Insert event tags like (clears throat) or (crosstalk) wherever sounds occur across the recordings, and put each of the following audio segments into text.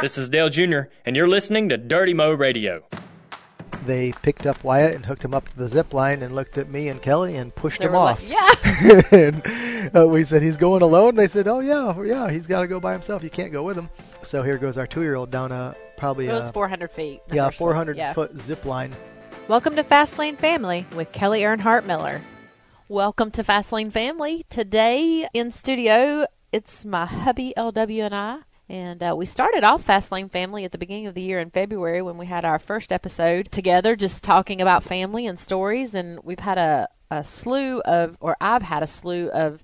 This is Dale Jr., and you're listening to Dirty Mo Radio. They picked up Wyatt and hooked him up to the zip line and looked at me and Kelly and pushed They him were like, off. yeah. (laughs) and uh, we said he's going alone. They said, "Oh yeah, yeah, he's got to go by himself. You can't go with him." So here goes our two-year-old down a probably It was a 400 feet. yeah first one. 400 Yeah. foot zip line. Welcome to Fastlane Family with Kelly Earnhardt Miller. Welcome to Fastlane Family. Today in studio, it's my hubby LW and I. And uh, we started off Fastlane Family at the beginning of the year in February when we had our first episode together, just talking about family and stories. And we've had a, a slew of, or I've had a slew of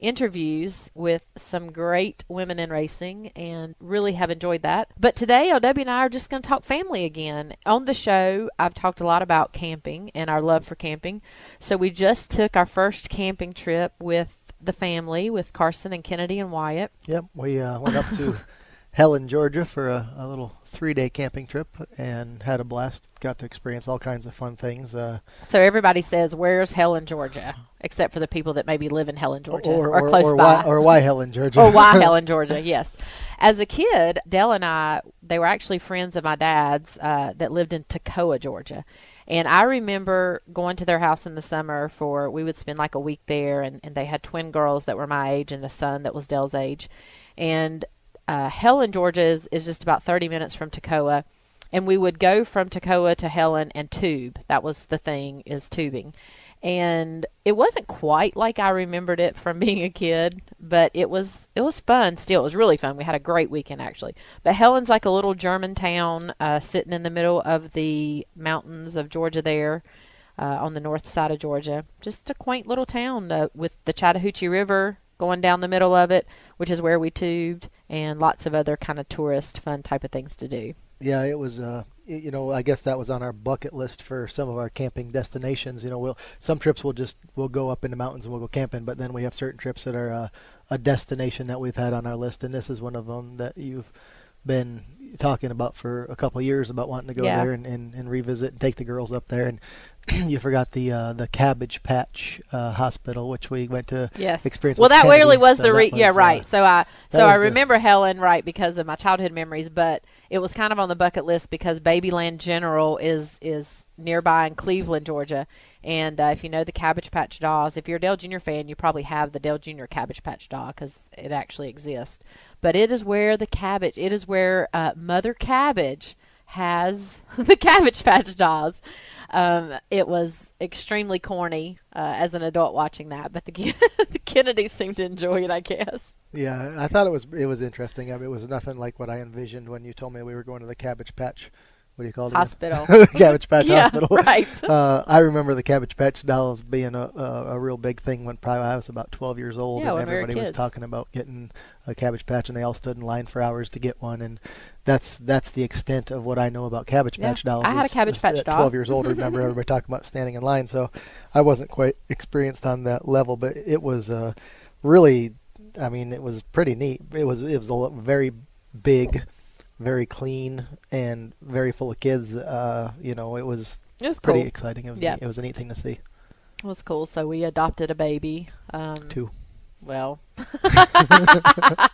interviews with some great women in racing and really have enjoyed that. But today, LW and I are just going to talk family again. On the show, I've talked a lot about camping and our love for camping. So we just took our first camping trip with the family, with Carson and Kennedy and Wyatt. Yep, we uh, went up to (laughs) Helen, Georgia for a, a little three-day camping trip and had a blast. Got to experience all kinds of fun things. Uh, So everybody says, "Where's Helen, Georgia?" Except for the people that maybe live in Helen, Georgia, or, or, close or by. why, or why Helen, Georgia? or why (laughs) Helen, Georgia. Yes. As a kid, Dell and I, they were actually friends of my dad's uh, that lived in Toccoa, Georgia. And I remember going to their house in the summer for, we would spend like a week there, and, and they had twin girls that were my age and a son that was Dell's age. And uh, Helen, Georgia is, is just about 30 minutes from Toccoa. And we would go from Toccoa to Helen and tube. That was the thing, is tubing and it wasn't quite like I remembered it from (laughs) being a kid, but it was it was fun. Still, it was really fun. We had a great weekend actually. But Helen's like a little German town, uh, sitting in the middle of the mountains of Georgia. There, uh, on the north side of Georgia, just a quaint little town uh, with the Chattahoochee River going down the middle of it, which is where we tubed, and lots of other kind of tourist fun type of things to do. Yeah, it was. You know, I guess that was on our bucket list for some of our camping destinations. You know, we'll some trips we'll just we'll go up in the mountains and we'll go camping, but then we have certain trips that are uh, a destination that we've had on our list, and this is one of them that you've been talking about for a couple of years about wanting to go Yeah. there and, and, and revisit and take the girls up there. And (clears throat) you forgot the uh, the Cabbage Patch uh, Hospital, which we went to Yes. experience. Well, that Kennedy, really was so the re- yeah was, uh, right. So I so I remember Helen right because of my childhood memories, but it was kind of on the bucket list because Babyland General is is nearby in Cleveland, Georgia. And uh, if you know the Cabbage Patch dolls, if you're a Dale Jr. fan, you probably have the Dale Jr. Cabbage Patch doll because it actually exists. But it is where the cabbage, it is where uh, Mother Cabbage has (laughs) the Cabbage Patch dolls. Um, it was extremely corny uh, as an adult watching that, but the, (laughs) the Kennedys seemed to enjoy it, I guess. Yeah, I thought it was it was interesting. I mean, it was nothing like what I envisioned when you told me we were going to the Cabbage Patch. What do you call it? Hospital. (laughs) Cabbage Patch yeah, Hospital. (laughs) right. (laughs) Uh, I remember the Cabbage Patch dolls being a, a, a real big thing when probably I was about 12 years old, Yeah, and when we were everybody was talking about getting a Cabbage Patch, and they all stood in line for hours to get one. And that's that's the extent of what I know about Cabbage Yeah, Patch dolls. I had a Cabbage Patch doll. 12 years old. I remember everybody talking about standing in line, so I wasn't quite experienced on that level, but it was uh, really, I mean, it was pretty neat. It was it was a very big, very clean, and very full of kids. Uh, you know, it was It was pretty cool. exciting. It was Yeah. neat. it was a neat thing to see. It was cool. So we adopted a baby. Um, Two. Well, (laughs) (laughs)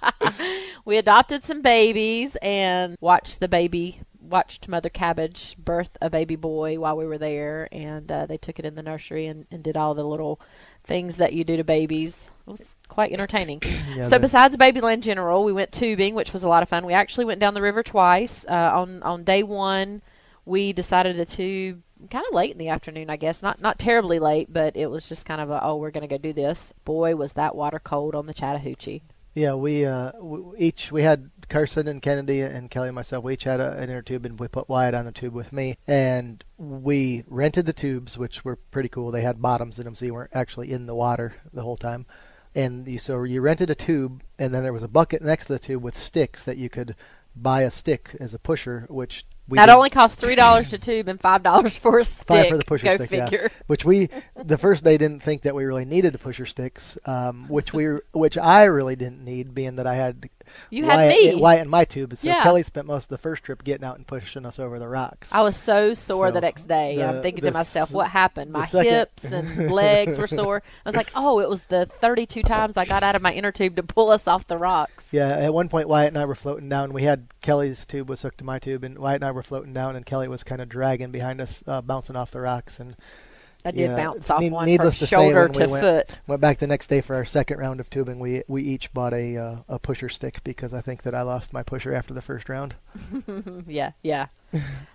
we adopted some babies and watched the baby, watched Mother Cabbage birth a baby boy while we were there. And uh, they took it in the nursery and, and did all the little things that you do to babies. It was quite entertaining. (clears throat) Yeah, so besides Babyland General, we went tubing, which was a lot of fun. We actually went down the river twice. Uh, on on day one, we decided to tube kind of late in the afternoon, I guess. Not not terribly late, but it was just kind of a oh, we're going to go do this. Boy, was that water cold on the Chattahoochee. Yeah, we uh, w- each we had Carson and Kennedy and Kelly and myself. We each had a, an inner tube, and we put Wyatt on a tube with me. And we rented the tubes, which were pretty cool. They had bottoms in them, so you weren't actually in the water the whole time. And you, so you rented a tube, and then there was a bucket next to the tube with sticks that you could buy a stick as a pusher, which we that did- only cost three dollars to tube and five dollars for a stick. Five for the pusher Go stick, yeah. which we the first day didn't think that we really needed to pusher sticks, um, which we which I really didn't need, being that I had You had Wyatt, me. Wyatt in my tube. So Yeah. Kelly spent most of the first trip getting out and pushing us over the rocks. I was so sore the next day. the- I'm thinking the to myself, what happened? My second- hips and (laughs) legs were sore. I was like, oh, it was the 32 times I got out of my inner tube to pull us off the rocks. Yeah, at one point Wyatt and I were floating down. We had Kelly's tube was hooked to my tube, and Wyatt and I were floating down, and Kelly was kind of dragging behind us, uh, bouncing off the rocks, and I did Yeah, bounce off need- one needless from to say, shoulder we to went- foot. went back the next day for our second round of tubing. We we each bought a uh, a pusher stick because I think that I lost my pusher after the first round. (laughs) yeah, yeah.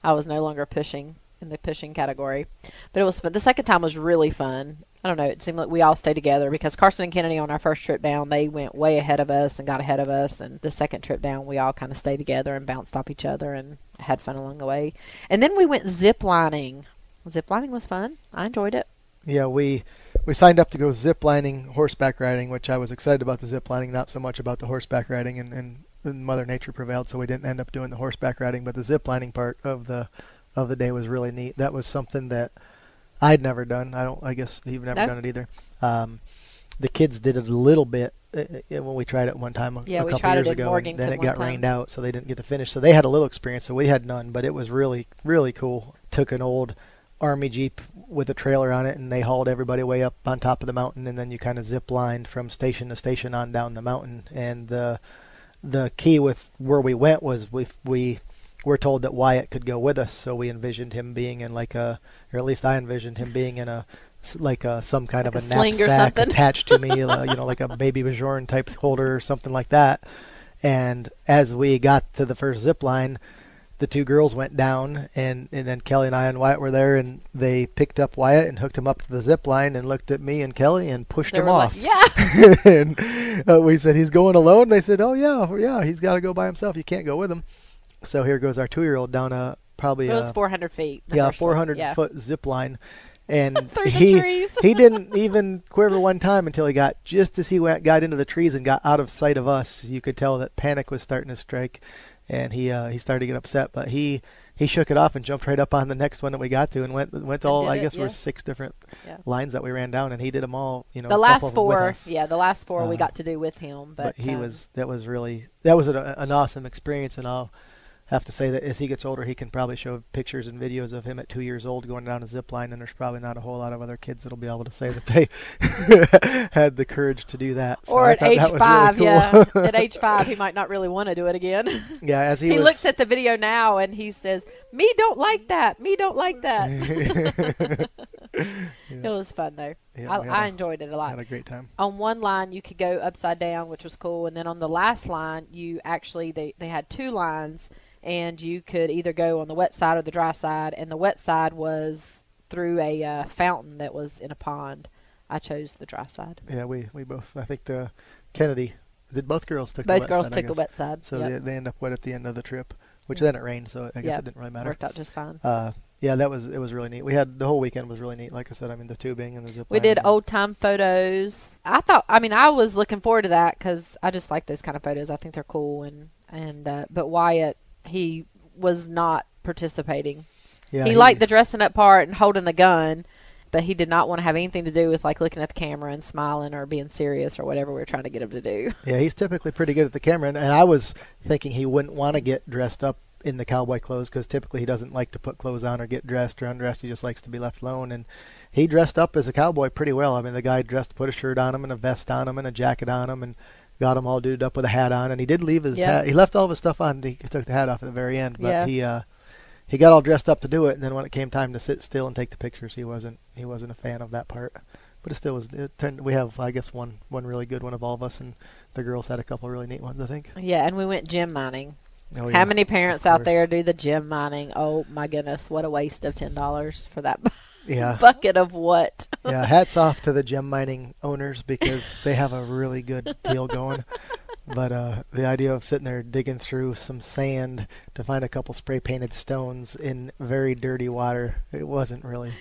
I was no longer pushing in the pushing category, but it was fun. The second time was really fun. I don't know. It seemed like we all stayed together because Carson and Kennedy on our first trip down, they went way ahead of us and got ahead of us. And the second trip down, we all kind of stayed together and bounced off each other and had fun along the way. And then we went zip lining. Zip lining was fun. I enjoyed it. Yeah, we we signed up to go zip lining, horseback riding, which I was excited about the zip lining, not so much about the horseback riding, and, and, and Mother Nature prevailed, so we didn't end up doing the horseback riding. But the zip lining part of the of the day was really neat. That was something that I'd never done. I don't. I guess you've never No. done it either. Um, the kids did it a little bit uh, uh, when we tried it one time a, Yeah, a we couple years ago. and then it got time. rained out, so they didn't get to finish. So they had a little experience, so we had none. But it was really, really cool. Took an old army jeep with a trailer on it, and they hauled everybody way up on top of the mountain, and then you kind of zip lined from station to station on down the mountain. And the the key with where we went was we we were told that Wyatt could go with us, so we envisioned him being in like a, or at least I envisioned him being in a like a, some kind Like of a a knapsack (laughs) attached to me, you know, like a BabyBjörn type holder or something like that. And as we got to the first zip line, the two girls went down, and, and then Kelly and I and Wyatt were there, and they picked up Wyatt and hooked him up to the zip line, and looked at me and Kelly and pushed They him were like, off. yeah. (laughs) and uh, we said he's going alone. They said, "Oh yeah, yeah, he's got to go by himself. You can't go with him." So here goes our two-year-old down a probably It was a 400 feet. yeah 400 Yeah. foot zip line, and (laughs) he he didn't even quiver one time until he got just as he went got into the trees and got out of sight of us. You could tell that panic was starting to strike, and he uh, he started to get upset. But he he shook it off and jumped right up on the next one that we got to and went went to all. I it, guess there were six different Yeah. lines that we ran down, and he did them all. You know, the last couple of them with four, yeah, the last four we Uh, got to do with him, but, but he um, was that was really that was an, an awesome experience and I'll have to say that as he gets older he can probably show pictures and videos of him at two years old going down a zip line and there's probably not a whole lot of other kids that'll be able to say that they (laughs) had the courage to do that So or at age five, really yeah. at age five, he might not really want to do it again. (laughs) yeah as (laughs) he, he was looks at the video now and he says, "Me don't like that. Me don't like that." It was fun though. Yeah, I, we had I a- enjoyed it a lot. had a great time on one line you could go upside down which was cool and then on the last line you actually they, they had two lines and you could either go on the wet side or the dry side and the wet side was through a uh, fountain that was in a pond i chose the dry side yeah we we both I think the Kennedy did both girls took the both wet girls side, took the wet side so Yep. they, they end up wet at the end of the trip which Yeah. then it rained so I guess Yep. it didn't really matter worked out just fine Uh, yeah, that was it was really neat. We had the whole weekend was really neat. Like I said, I mean the tubing and the zip. we did old time photos i thought i mean i was looking forward to that because i just like those kind of photos i think they're cool and and uh, but wyatt he was not participating Yeah, he, liked the dressing up part and holding the gun, but he did not want to have anything to do with like looking at the camera and smiling or being serious or whatever we were trying to get him to do. Yeah, he's typically pretty good at the camera, and, and I was thinking he wouldn't want to get dressed up in the cowboy clothes because typically he doesn't like to put clothes on or get dressed or undressed. He just likes to be left alone, and he dressed up as a cowboy pretty well. I mean, the guy dressed, to put a shirt on him and a vest on him and a jacket on him, and got him all duded up with a hat on. And he did leave his Yeah. hat. He left all of his stuff on. He took the hat off at the very end, but Yeah. he uh, he got all dressed up to do it. And then when it came time to sit still and take the pictures, he wasn't he wasn't a fan of that part. But it still was. It turned. We have, I guess, one one really good one of all of us, and the girls had a couple really neat ones. I think. Yeah, and we went gem mining. Oh, How many parents out there do the gem mining? Oh my goodness, what a waste of ten dollars for that (laughs) Yeah. (laughs) bucket of what? yeah. Hats off to the gem mining owners because they have a really good deal going. But uh, the idea of sitting there digging through some sand to find a couple spray painted stones in very dirty water, it wasn't really.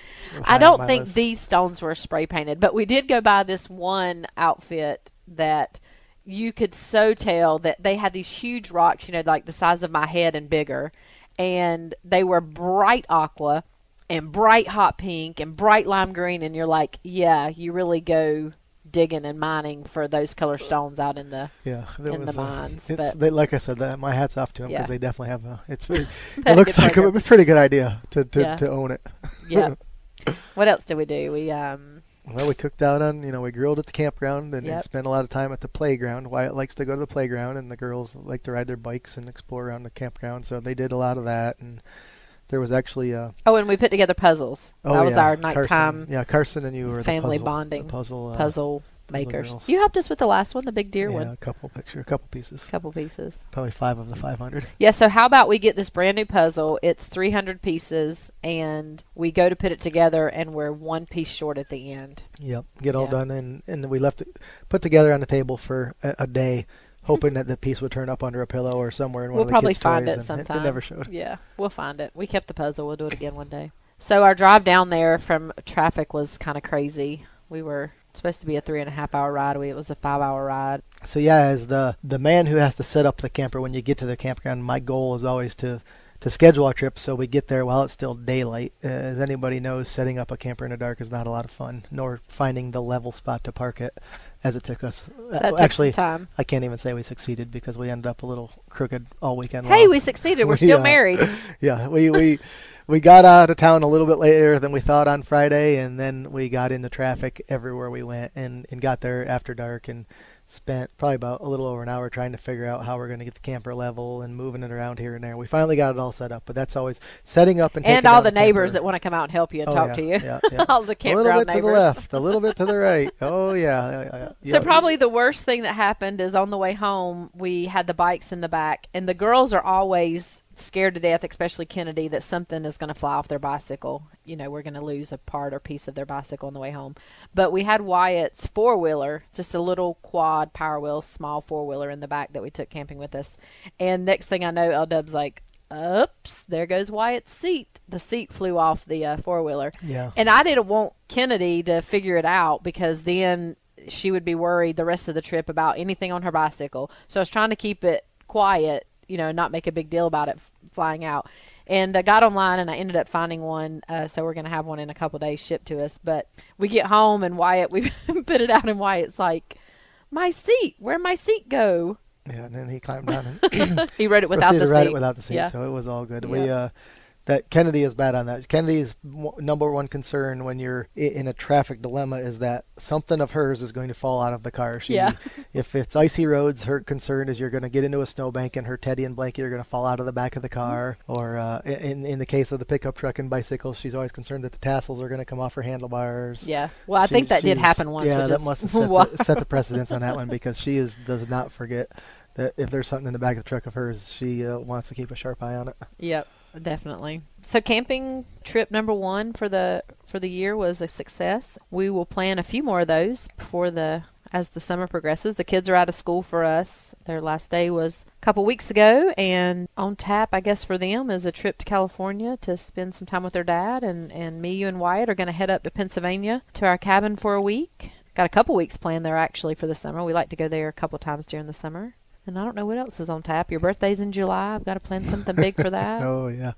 I don't think list. these stones were spray painted, but we did go by this one outfit that you could so tell that they had these huge rocks, you know, like the size of my head and bigger, and they were bright aqua and bright hot pink and bright lime green, and you're like, yeah, you really go digging and mining for those color stones out in the. Yeah, in the was, uh, mines, It's but- they, like I said, that, my hats off to them because Yeah. they definitely have a. It's (laughs) it, a looks like a, program. pretty good idea to to, Yeah. to own it. (laughs) Yeah. (laughs) what else did we do? We um. Well, we cooked out on, you know, we grilled at the campground and, and spent a lot of time at the playground. Wyatt likes to go to the playground, and the girls like to ride their bikes and explore around the campground. So they did a lot of that, and there was actually uh Oh, and we put together puzzles. oh that was yeah, our Carson, nighttime yeah, Carson and you were family the puzzle, bonding the puzzle uh, puzzle makers. girls. You helped us with the last one, the big deer yeah, one. a couple picture, a couple pieces, couple pieces. probably five of the five hundred. Yeah, so how about we get this brand new puzzle? It's 300 pieces, and we go to put it together, and we're one piece short at the end. Yep, get all Yeah. done, and and we left it put together on the table for a, a day, hoping that the piece would turn up under a pillow or somewhere in one We'll of the probably kids' find toys, it sometime. It, never showed. Yeah, we'll find it. We kept the puzzle. We'll do it again one day. So our drive down there from traffic was kind of crazy. We were supposed to be a three and a half hour ride. We, it was a five hour ride. So yeah, as the the man who has to set up the camper when you get to the campground, my goal is always to to schedule our trip so we get there while it's still daylight. Uh, as anybody knows, setting up a camper in the dark is not a lot of fun, nor finding the level spot to park it, as it took us. Uh, That actually, time. I can't even say we succeeded because we ended up a little crooked all weekend. Hey, long. we succeeded. We're (laughs) We, still uh, married. (laughs) yeah, we we we got out of town a little bit later than we thought on Friday, and then we got into traffic everywhere we went, and and got there after dark, and spent probably about a little over an hour trying to figure out how we're going to get the camper level and moving it around here and there. We finally got it all set up, but that's always setting up and And all the neighbors camper. that want to come out and help you and Oh, talk yeah, to you. yeah, (laughs) yeah. all the a little bit neighbors. to the left, a little bit to the right. (laughs) Oh yeah. So probably the worst thing that happened is on the way home we had the bikes in the back, and the girls are always scared to death, especially Kennedy, that something is going to fly off their bicycle. You know, we're going to lose a part or piece of their bicycle on the way home. But we had Wyatt's four wheeler, just a little quad power wheel, small four wheeler in the back that we took camping with us. And next thing I know, L Dub's like, "Oops, there goes Wyatt's seat." The seat flew off the uh, four wheeler. yeah. And I didn't want Kennedy to figure it out because then she would be worried the rest of the trip about anything on her bicycle. So I was trying to keep it quiet, you know, not make a big deal about it f- flying out. And I got online and I ended up finding one. Uh, so we're going to have one in a couple days shipped to us. But we get home and Wyatt, (laughs) we put it out and Wyatt's like, my seat, where'd my seat go? Yeah, and then he climbed down and (coughs) He wrote it (coughs) without the to write seat. it without the seat, Yeah. so it was all good. We uh, that Kennedy is bad on that. Kennedy's number one concern when you're in a traffic dilemma is that something of hers is going to fall out of the car. She, Yeah. (laughs) if it's icy roads, her concern is you're going to get into a snowbank and her teddy and blanket are going to fall out of the back of the car. Or uh, in in the case of the pickup truck and bicycles, she's always concerned that the tassels are going to come off her handlebars. Yeah. Well, I She- think that did happen once. Yeah, which that must (laughs) have set the, set the precedence on that one because she is does not forget that if there's something in the back of the truck of hers, she uh, wants to keep a sharp eye on it. Yep, definitely. So camping trip number one for the for the year was a success. We will plan a few more of those before the as the summer progresses. The kids are out of school for us. Their last day was a couple weeks ago, and on tap, I guess for them is a trip to California to spend some time with their dad. And and me, you, and Wyatt are going to head up to Pennsylvania to our cabin for a week. Got a couple weeks planned there actually for the summer. We like to go there a couple times during the summer. And I don't know what else is on tap. Your birthday's in July. I've got to plan something big for that. (laughs) Oh yeah.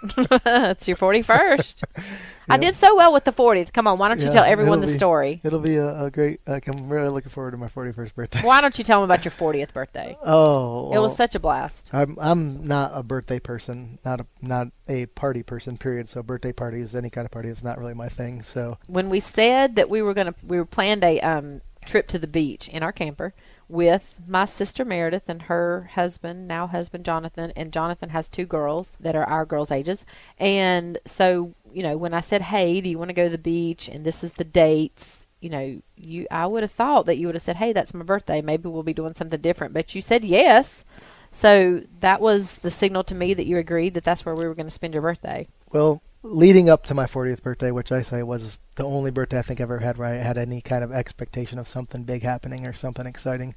(laughs) it's your 41st. (laughs) I did so well with the 40th. Come on, why don't you Yeah, tell everyone the be- story? It'll be a, a great. Like, I'm really looking forward to my 41st birthday. Why don't you tell them about your 40th birthday? Oh, it was such a blast. I'm I'm not a birthday person, not a not a party person. Period. So birthday parties, any kind of party, is not really my thing. So When we said that we were going to, we were planned a um, trip to the beach in our camper with my sister Meredith and her husband, now husband Jonathan, and Jonathan has two girls that are our girls' ages. And so, you know, when I said, "Hey, do you want to go to the beach?" and this is the dates, you know, you I would have thought that you would have said, "Hey, that's my birthday. Maybe we'll be doing something different." But you said yes. So that was the signal to me that you agreed that that's where we were going to spend your birthday. well, leading up to my 40th birthday, which I say was the only birthday I think I've ever had where I had any kind of expectation of something big happening or something exciting.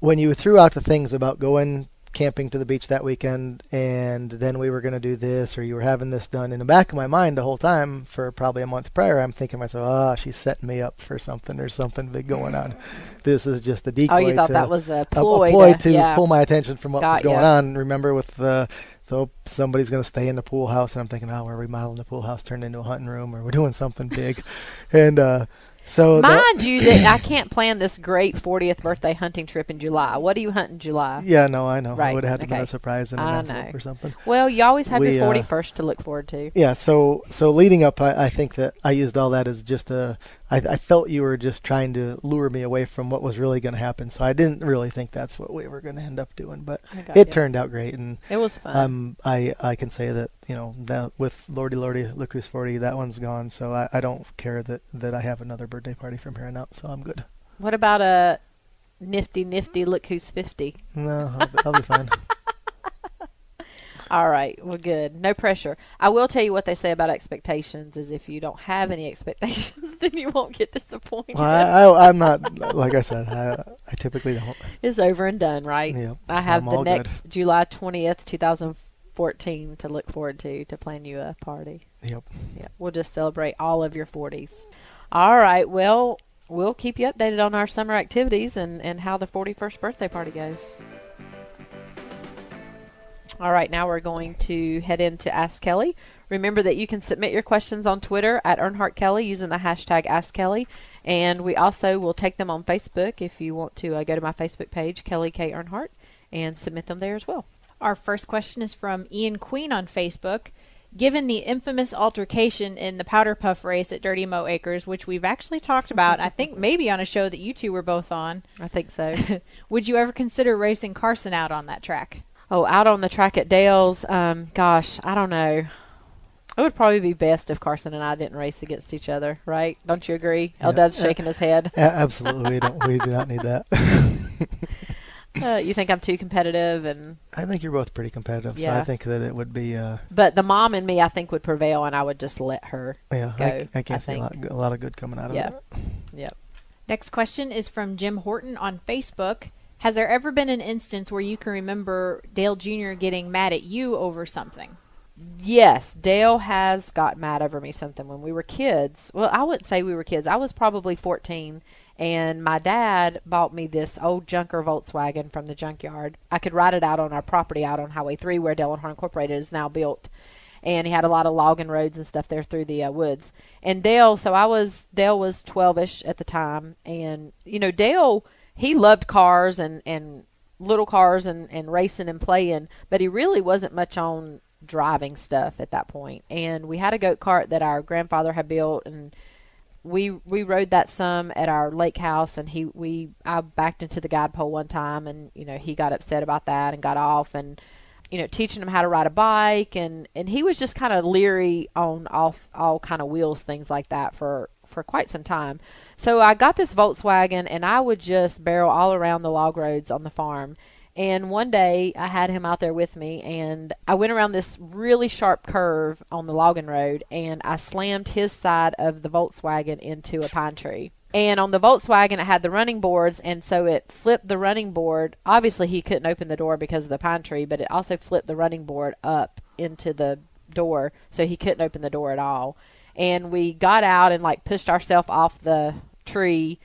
When you threw out the things about going camping to the beach that weekend and then we were going to do this or you were having this done in the back of my mind the whole time for probably a month prior i'm thinking to myself ah she's setting me up for something there's something big going on this is just a decoy Oh, you thought to, that was a a, ploy, a ploy to, to yeah. pull my attention from what was going ya. on. Remember with the so somebody's going to stay in the pool house, and I'm thinking, oh, we're remodeling the pool house, turned into a hunting room, or we're doing something big, (laughs) and uh, So that- Mind you, that (coughs) I can't plan this great 40th birthday hunting trip in July. What do you hunt in July? yeah, no, I know. Right, It would have had to be okay. a surprise in an I envelope or something. Well, you always have We, your uh, 41st to look forward to. Yeah, so so leading up, I, I think that I used all that as just a. I, I felt you were just trying to lure me away from what was really going to happen. So I didn't really think that's what we were going to end up doing, but it you. turned out great, and It was fun. um, I I can say that you know that with Lordy Lordy Look Who's Forty, that one's gone. So I, I don't care that that I have another birthday party from here on out. So I'm good. what about a nifty, nifty look who's 50? No, I'll, be- I'll be fine. (laughs) All right, well, good. No pressure. I will tell you what they say about expectations is if you don't have any expectations, (laughs) then you won't get disappointed. Well, I, I'm not like I said. I, I typically don't. It's over and done, right? Yep, I have I'm the all good. next July 20th, 2014 to look forward to to plan you a party. Yep. Yeah, we'll just celebrate all of your 40s. All right, well, we'll keep you updated on our summer activities and, and how the 41st birthday party goes. All right, now we're going to head into Ask Kelly. Remember that you can submit your questions on Twitter at Earnhardt Kelly using the hashtag Ask Kelly. And we also will take them on Facebook if you want to uh, go to my Facebook page, Kelly K. Earnhardt, and submit them there as well. Our first question is from Ian Queen on Facebook. Given the infamous altercation in the Powder Puff race at Dirty Mo Acres, which we've actually talked about, I think maybe on a show that you two were both on, I think so. (laughs) would you ever consider racing Carson out on that track? Oh, out on the track at Dale's, um, gosh, I don't know. It would probably be best if Carson and I didn't race against each other, right? Don't you agree? Yeah. L Dub's shaking his head. A- absolutely, we don't. We do not need that. (laughs) Uh, you think I'm too competitive, and I think you're both pretty competitive, so Yeah. I think that it would be. Uh, but the mom in me, I think, would prevail, and I would just let her. yeah, Go, I, I can't I see a lot, a lot of good coming out of Yeah. it. Yep. Next question is from Jim Horton on Facebook. Has there ever been an instance where you can remember Dale Jr. getting mad at you over something? Yes, Dale has got mad over me something when we were kids. Well, I wouldn't say we were kids. I was probably 14 and my dad bought me this old junker Volkswagen from the junkyard. I could ride it out on our property out on Highway 3 where Dale Earnhardt Incorporated is now built. And he had a lot of logging roads and stuff there through the uh, woods. And Dale, so I was Dale was 12ish at the time and you know Dale he loved cars and and little cars and and racing and playing, but he really wasn't much on driving stuff at that point. And we had a goat cart that our grandfather had built, and we we rode that some at our lake house. And he we I backed into the guide pole one time, and you know he got upset about that and got off and. You know, teaching him how to ride a bike, and and he was just kind of leery on off all kind of wheels, things like that for for quite some time. So I got this Volkswagen, and I would just barrel all around the log roads on the farm. And one day I had him out there with me, and I went around this really sharp curve on the logging road, and I slammed his side of the Volkswagen into a pine tree. And on the Volkswagen, it had the running boards, and so it flipped the running board. Obviously, he couldn't open the door because of the pine tree, but it also flipped the running board up into the door, so he couldn't open the door at all. And we got out and like pushed ourselves off the tree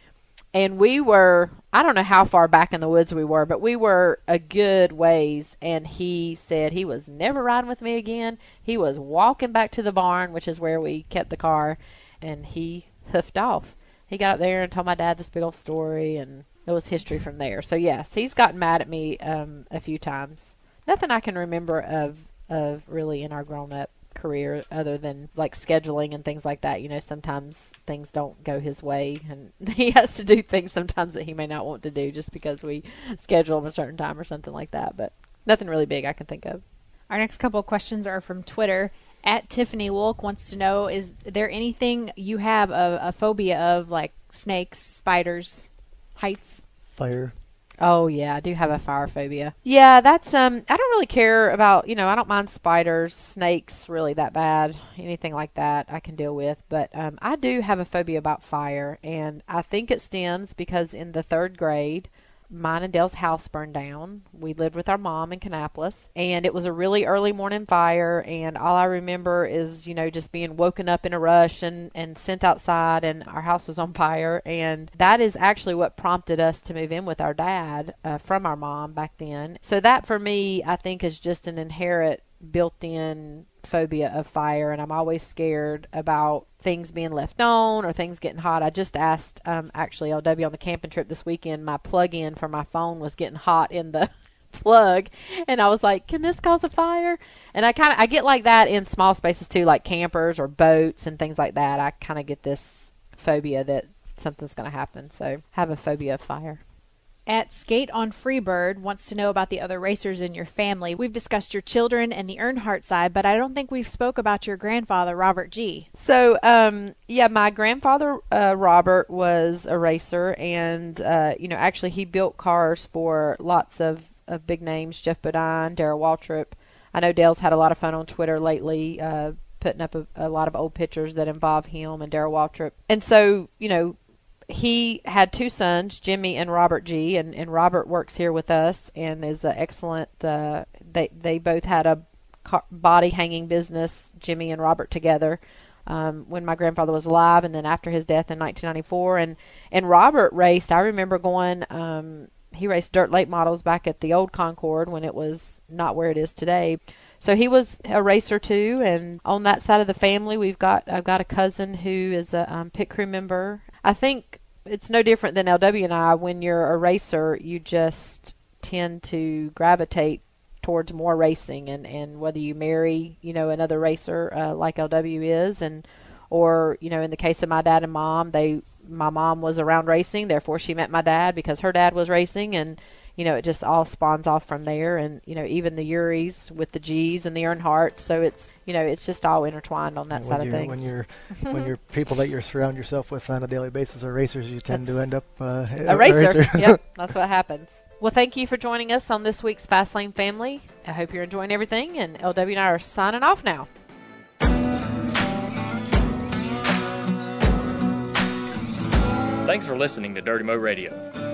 and we were I don't know how far back in the woods we were, but we were a good ways and he said he was never riding with me again. He was walking back to the barn, which is where we kept the car, and he hoofed off. He got up there and told my dad this big old story and it was history from there. So yes, he's gotten mad at me um a few times. Nothing I can remember of of really in our grown up career other than like scheduling and things like that. You know, sometimes things don't go his way and (laughs) he has to do things sometimes that he may not want to do just because we schedule him a certain time or something like that. But nothing really big I can think of. Our next couple of questions are from Twitter. At Tiffany Wolk wants to know: Is there anything you have a, a phobia of, like snakes, spiders, heights? Fire. Oh yeah, I do have a fire phobia. Yeah, that's um I don't really care about, you know, I don't mind spiders, snakes really that bad. Anything like that I can deal with, but um I do have a phobia about fire and I think it stems because in the 3rd grade mine and Dale's house burned down. We lived with our mom in Kannapolis, and it was a really early morning fire. And all I remember is, you know, just being woken up in a rush and, and sent outside, and our house was on fire. And that is actually what prompted us to move in with our dad uh, from our mom back then. So that for me, I think, is just an inherent built-in phobia of fire, and I'm always scared about things being left on or things getting hot. I just asked, um, actually, LW on the camping trip this weekend, my plug-in for my phone was getting hot in the (laughs) plug, and I was like, "Can this cause a fire?" And I kind of I get like that in small spaces too, like campers or boats and things like that. I kind of get this phobia that something's going to happen. So have a phobia of fire. At Skate on Freebird wants to know about the other racers in your family. We've discussed your children and the Earnhardt side, but I don't think we've spoke about your grandfather, Robert Gee. So, um, yeah, my grandfather uh, Robert was a racer, and uh, you know, actually, he built cars for lots of, of big names: Geoff Bodine, Darrell Waltrip. I know Dale's had a lot of fun on Twitter lately, uh, putting up a, a lot of old pictures that involve him and Darrell Waltrip. And so, you know, he had two sons, Jimmy and Robert Gee, and, and Robert works here with us and is an excellent. Uh, they they both had a body hanging business, Jimmy and Robert together, um, when my grandfather was alive, and then after his death in 1994. And and Robert raced. I remember going. Um, he raced dirt late models back at the old Concord when it was not where it is today. So he was a racer too, and on that side of the family, we've got I've got a cousin who is a um, pit crew member. I think it's no different than LW and I. When you're a racer, you just tend to gravitate towards more racing, and and whether you marry, you know, another racer uh, like LW is, and or you know, in the case of my dad and mom, they my mom was around racing, therefore she met my dad because her dad was racing, and you know, it just all spawns off from there. And you know, even the Eurys with the Gees and the Earnhardt, so it's you know, it's just all intertwined on that side of things. When you're (laughs) when you're people that you surround yourself with on a daily basis are racers, you tend to end up uh, a racer. (laughs) yep, (laughs) that's what happens. Well, thank you for joining us on this week's Fastlane Family. I hope you're enjoying everything, and LW and I are signing off now. Thanks for listening to Dirty Mo Radio.